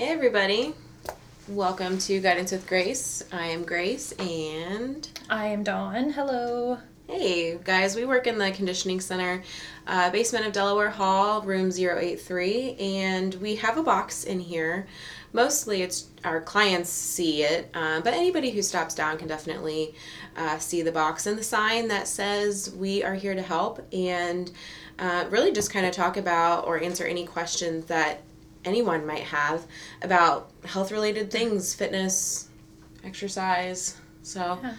Hey, everybody. Welcome to Guidance with Grace. I am Grace, and I am Dawn. Hello. hey, guys, we work in the conditioning center, uh, basement of Delaware Hall, room 083, and we have a box in here. Mostly it's our clients see it, uh, but anybody who stops down can definitely uh, see the box and the sign that says we are here to help and uh, really just kind of talk about or answer any questions that anyone might have about health related things, fitness, exercise. So, Yeah.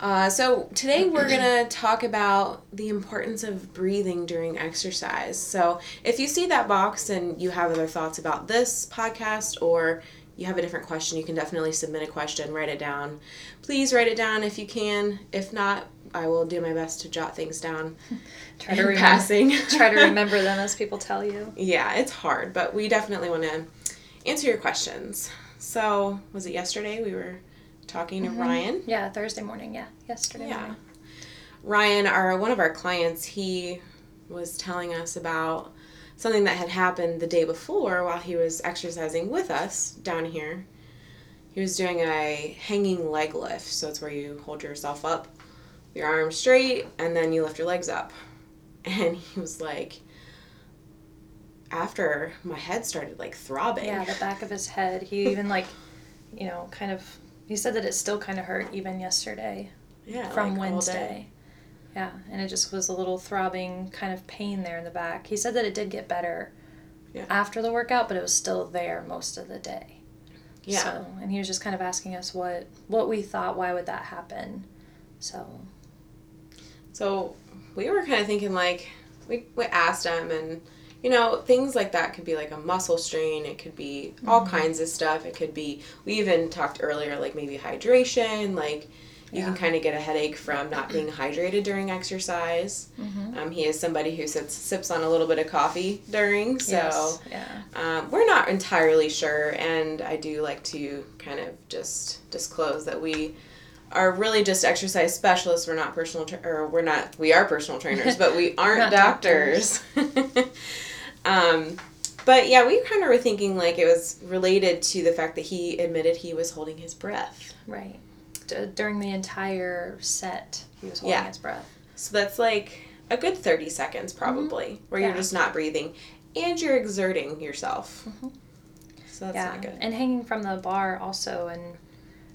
uh, so today we're gonna talk about the importance of breathing during exercise. So, if you see that box and you have other thoughts about this podcast or you have a different question, you can definitely submit a question, write it down. Please write it down if you can. If not, I will do my best to jot things down Try to remember, passing. try to remember them as people tell you. Yeah, it's hard, but we definitely want to answer your questions. So, was it yesterday we were talking to mm-hmm. Ryan? Yeah, Thursday morning. Yeah, yesterday Yeah. morning. Ryan, our one of our clients, he was telling us about something that had happened the day before while he was exercising with us down here. He was doing a hanging leg lift, so it's where you hold yourself up, your arms straight, and then you lift your legs up. And he was like, after my head started like throbbing. Yeah, the back of his head. He even like, you know, kind of. He said that it still kind of hurt even yesterday yeah, from like. Wednesday. Yeah, and it just was a little throbbing kind of pain there in the back. He said that it did get better Yeah. after the workout, but it was still there most of the day. Yeah. So, and he was just kind of asking us what what we thought. Why would that happen? So, So we were kind of thinking like we, we asked him and you know things like that could be like a muscle strain it could be all kinds of stuff it could be we even talked earlier like maybe hydration like you can kind of get a headache from not being hydrated during exercise mhm. um, he is somebody who sits, sips on a little bit of coffee during so yes, yeah. um, we're not entirely sure, and I do like to kind of just disclose that we are really just exercise specialists. We're not personal, tra- or we're not. We are personal trainers, but we aren't Not doctors. um, but yeah, we kind of were thinking like it was related to the fact that he admitted he was holding his breath. Right. D- during the entire set, he was holding Yeah. his breath. So that's like a good thirty seconds, probably, where you're Mm-hmm. Just not breathing, and you're exerting yourself. Mhm. So that's yeah. not good. And hanging from the bar also, and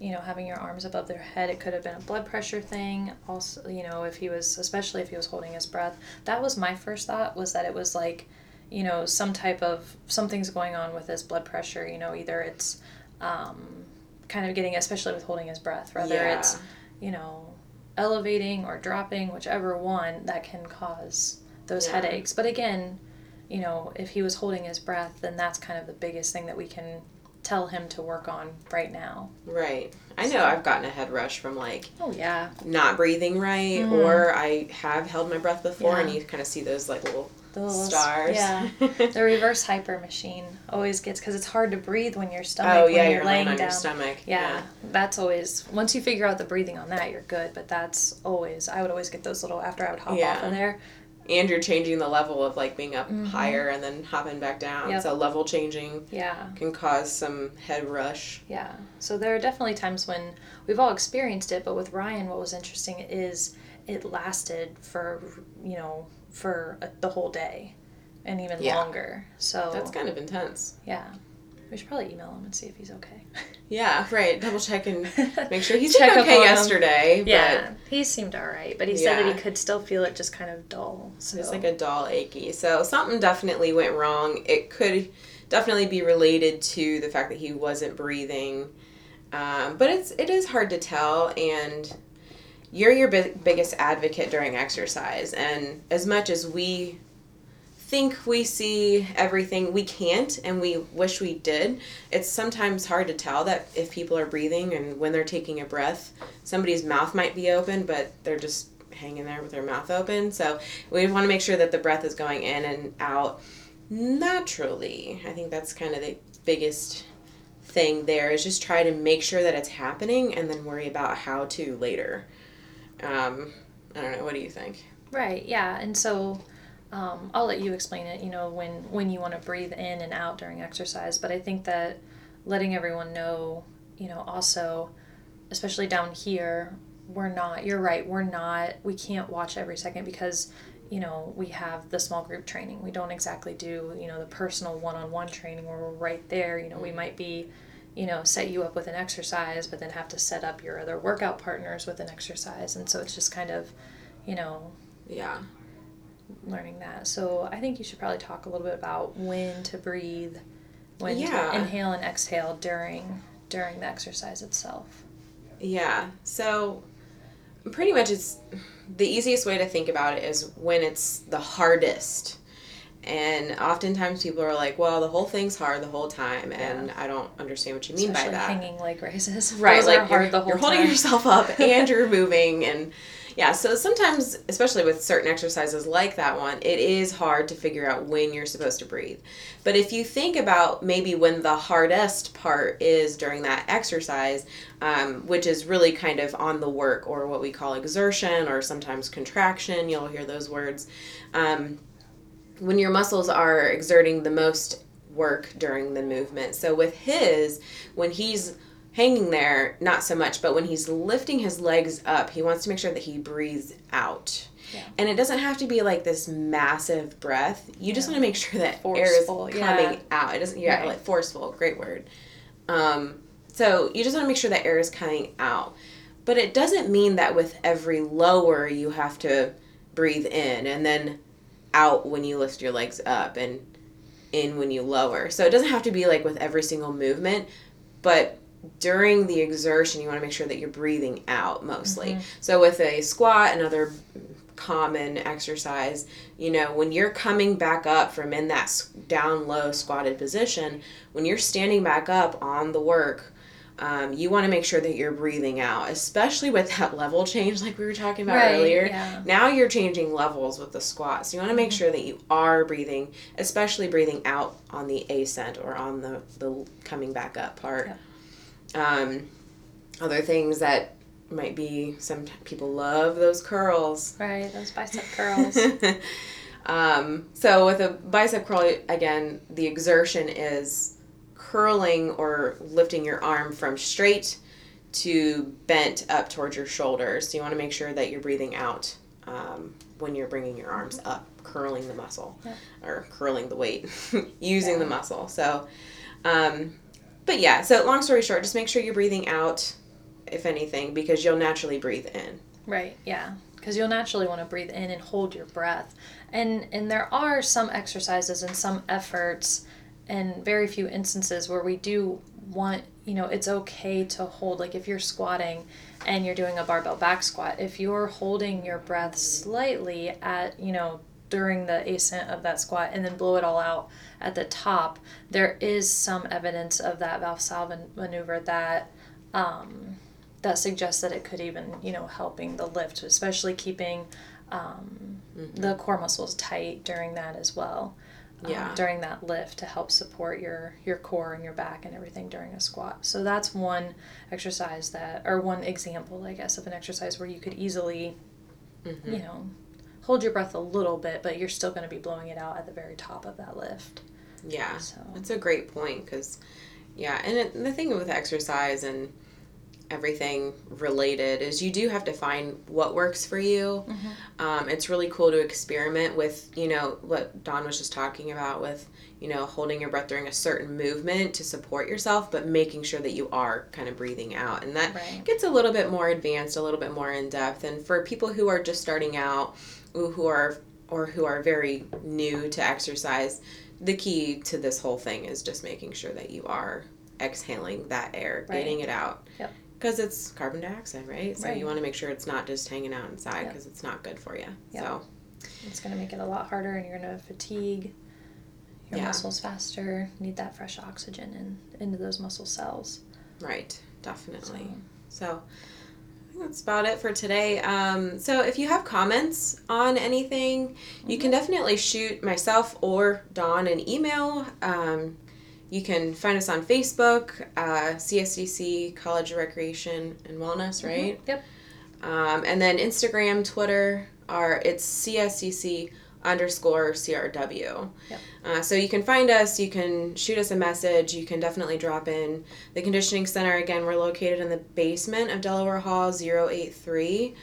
you know, having your arms above their head, it could have been a blood pressure thing. Also, you know, if he was, especially if he was holding his breath, that was my first thought was that it was like, you know, some type of something's going on with his blood pressure. You know, either it's um, kind of getting, especially with holding his breath, whether Yeah. it's, you know, elevating or dropping, whichever one that can cause those Yeah. headaches. But again, you know, if he was holding his breath, then that's kind of the biggest thing that we can tell him to work on right now. Right. I know So- I've gotten a head rush from like Oh yeah, not breathing right, Mhm. or I have held my breath before, and you kind of see those like little stars. Yeah, the reverse hyper machine always gets because it's hard to breathe when your stomach. oh when yeah, you're, you're laying laying on down. your stomach. Yeah, that's always once you figure out the breathing on that, you're good. But that's always I would always get those little after I would hop off Yeah. of there. And you're changing the level of like being up Mhm. higher and then hopping back down. Yep. So level changing Yeah, can cause some head rush. yeah. So there are definitely times when we've all experienced it. But with Ryan, what was interesting is it lasted for you know for a, the whole day, and even Yeah. longer. So That's kind of intense. yeah. We should probably email him and see if he's okay. Yeah, right. Double check and make sure he's Check okay yesterday. Yeah, he seemed all right, but he said that he could still feel it just kind of dull. So It's like a dull achy. So something definitely went wrong. It could definitely be related to the fact that he wasn't breathing. Um, but it's it is hard to tell and you're your big, biggest advocate during exercise and as much as we think we see everything we can't and we wish we did. It's sometimes hard to tell that if people are breathing and when they're taking a breath somebody's mouth might be open but they're just hanging there with their mouth open. So we want to make sure that the breath is going in and out naturally. I think that's kind of the biggest thing there is just try to make sure that it's happening and then worry about how to later. Um, i don't know what do you think? Right, yeah. And so um, I'll let you explain it. You know, when when you want to breathe in and out during exercise, but I think that letting everyone know, you know, also, especially down here, we're not. You're right. We're not. We can't watch every second because you know we have the small group training we don't exactly do you know the personal one-on-one training where we're right there you know we might be you know set you up with an exercise but then have to set up your other workout partners with an exercise and so it's just kind of you know yeah learning that so i think you should probably talk a little bit about when to breathe when Yeah. to inhale and exhale during during the exercise itself Yeah. So pretty much it's the easiest way to think about it is when it's the hardest. And oftentimes people are like, well, the whole thing's hard the whole time. And I don't understand what you mean especially by that. hanging leg raises right Those like you're, the whole you're holding yourself up and you're moving and yeah so sometimes especially with certain exercises like that one it is hard to figure out when you're supposed to breathe but if you think about maybe when the hardest part is during that exercise um, which is really kind of on the work or what we call exertion or sometimes contraction you'll hear those words um, when your muscles are exerting the most work during the movement. So with his, when he's hanging there, not so much, but when he's lifting his legs up, he wants to make sure that he breathes out. Yeah. And it doesn't have to be like this massive breath. You just Yeah. want to make sure that Forceful, air is yeah. coming out. It doesn't, yeah, Right. like forceful, great word. Um, so you just want to make sure that air is coming out. But it doesn't mean that with every lower you have to breathe in and then out when you lift your legs up and in when you lower. So it doesn't have to be like with every single movement, but during the exertion, you want to make sure that you're breathing out mostly. Mm-hmm. So with a squat, another common exercise, you know, when you're coming back up from in that down low squatted position, when you're standing back up on the work, um, you want to make sure that you're breathing out, especially with that level change, like we were talking about Right, earlier. yeah. Now you're changing levels with the squat. So you want to make sure that you are breathing, especially breathing out on the ascent or on the, the coming back up part. Um, other things that might be some people love those curls. right those bicep curls um, so with a bicep curl, again, the exertion is curling or lifting your arm from straight to bent up towards your shoulders. So you want to make sure that you're breathing out um, when you're bringing your arms up, curling the muscle Yeah. or curling the weight, using Yeah. the muscle. So, um, but yeah. So long story short, just make sure you're breathing out, if anything, because you'll naturally breathe in. Right, yeah. Because you'll naturally want to breathe in and hold your breath. And and there are some exercises and some efforts and very few instances where we do want, you know, it's okay to hold like if you're squatting and you're doing a barbell back squat, if you're holding your breath slightly at, you know, during the ascent of that squat and then blow it all out at the top, there is some evidence of that Valsalva maneuver that um, that suggests that it could even you know helping the lift especially keeping um, the core muscles tight during that as well um, Yeah. during that lift to help support your your core and your back and everything during a squat so that's one exercise that or one example i guess of an exercise where you could easily Mm-hmm. you know hold your breath a little bit but you're still going to be blowing it out at the very top of that lift Yeah, So- that's a great point because, yeah, and it, the thing with exercise and everything related is you do have to find what works for you. Um, it's really cool to experiment with, you know, what Dawn was just talking about with, you know, holding your breath during a certain movement to support yourself, but making sure that you are kind of breathing out. And that Right. gets a little bit more advanced, a little bit more in depth. And for people who are just starting out, who who are or who are very new to exercise, the key to this whole thing is just making sure that you are exhaling that air, Right. getting it out. Yep. Because it's carbon dioxide, right? So Right. you want to make sure it's not just hanging out inside Yep. because it's not good for you. Yep. So it's going to make it a lot harder and you're going to fatigue your Yeah. muscles faster need that fresh oxygen in, into those muscle cells right, definitely. So- So I think that's about it for today. Um, so if you have comments on anything, you can definitely shoot myself or Dawn an email. Um, you can find us on Facebook, uh, CSCC College of Recreation and Wellness, right? yep Um, and then Instagram, Twitter are it's CSCC underscore CRW. Yep. Uh, so you can find us, you can shoot us a message, you can definitely drop in. The Conditioning Center, again, we're located in the basement of Delaware Hall 083.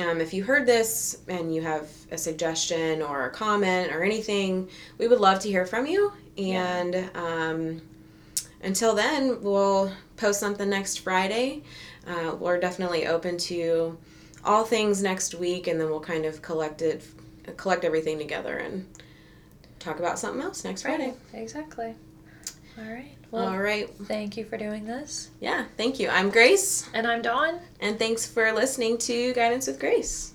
Um, if you heard this and you have a suggestion or a comment or anything, we would love to hear from you. And um, until then, we'll post something next Friday. Uh, we're definitely open to all things next week, and then we'll kind of collect it, collect everything together, and talk about something else next Friday. Exactly. All right. Well, all right. thank you for doing this. Yeah, thank you. I'm Grace, And I'm Dawn. and thanks for listening to Guidance with Grace.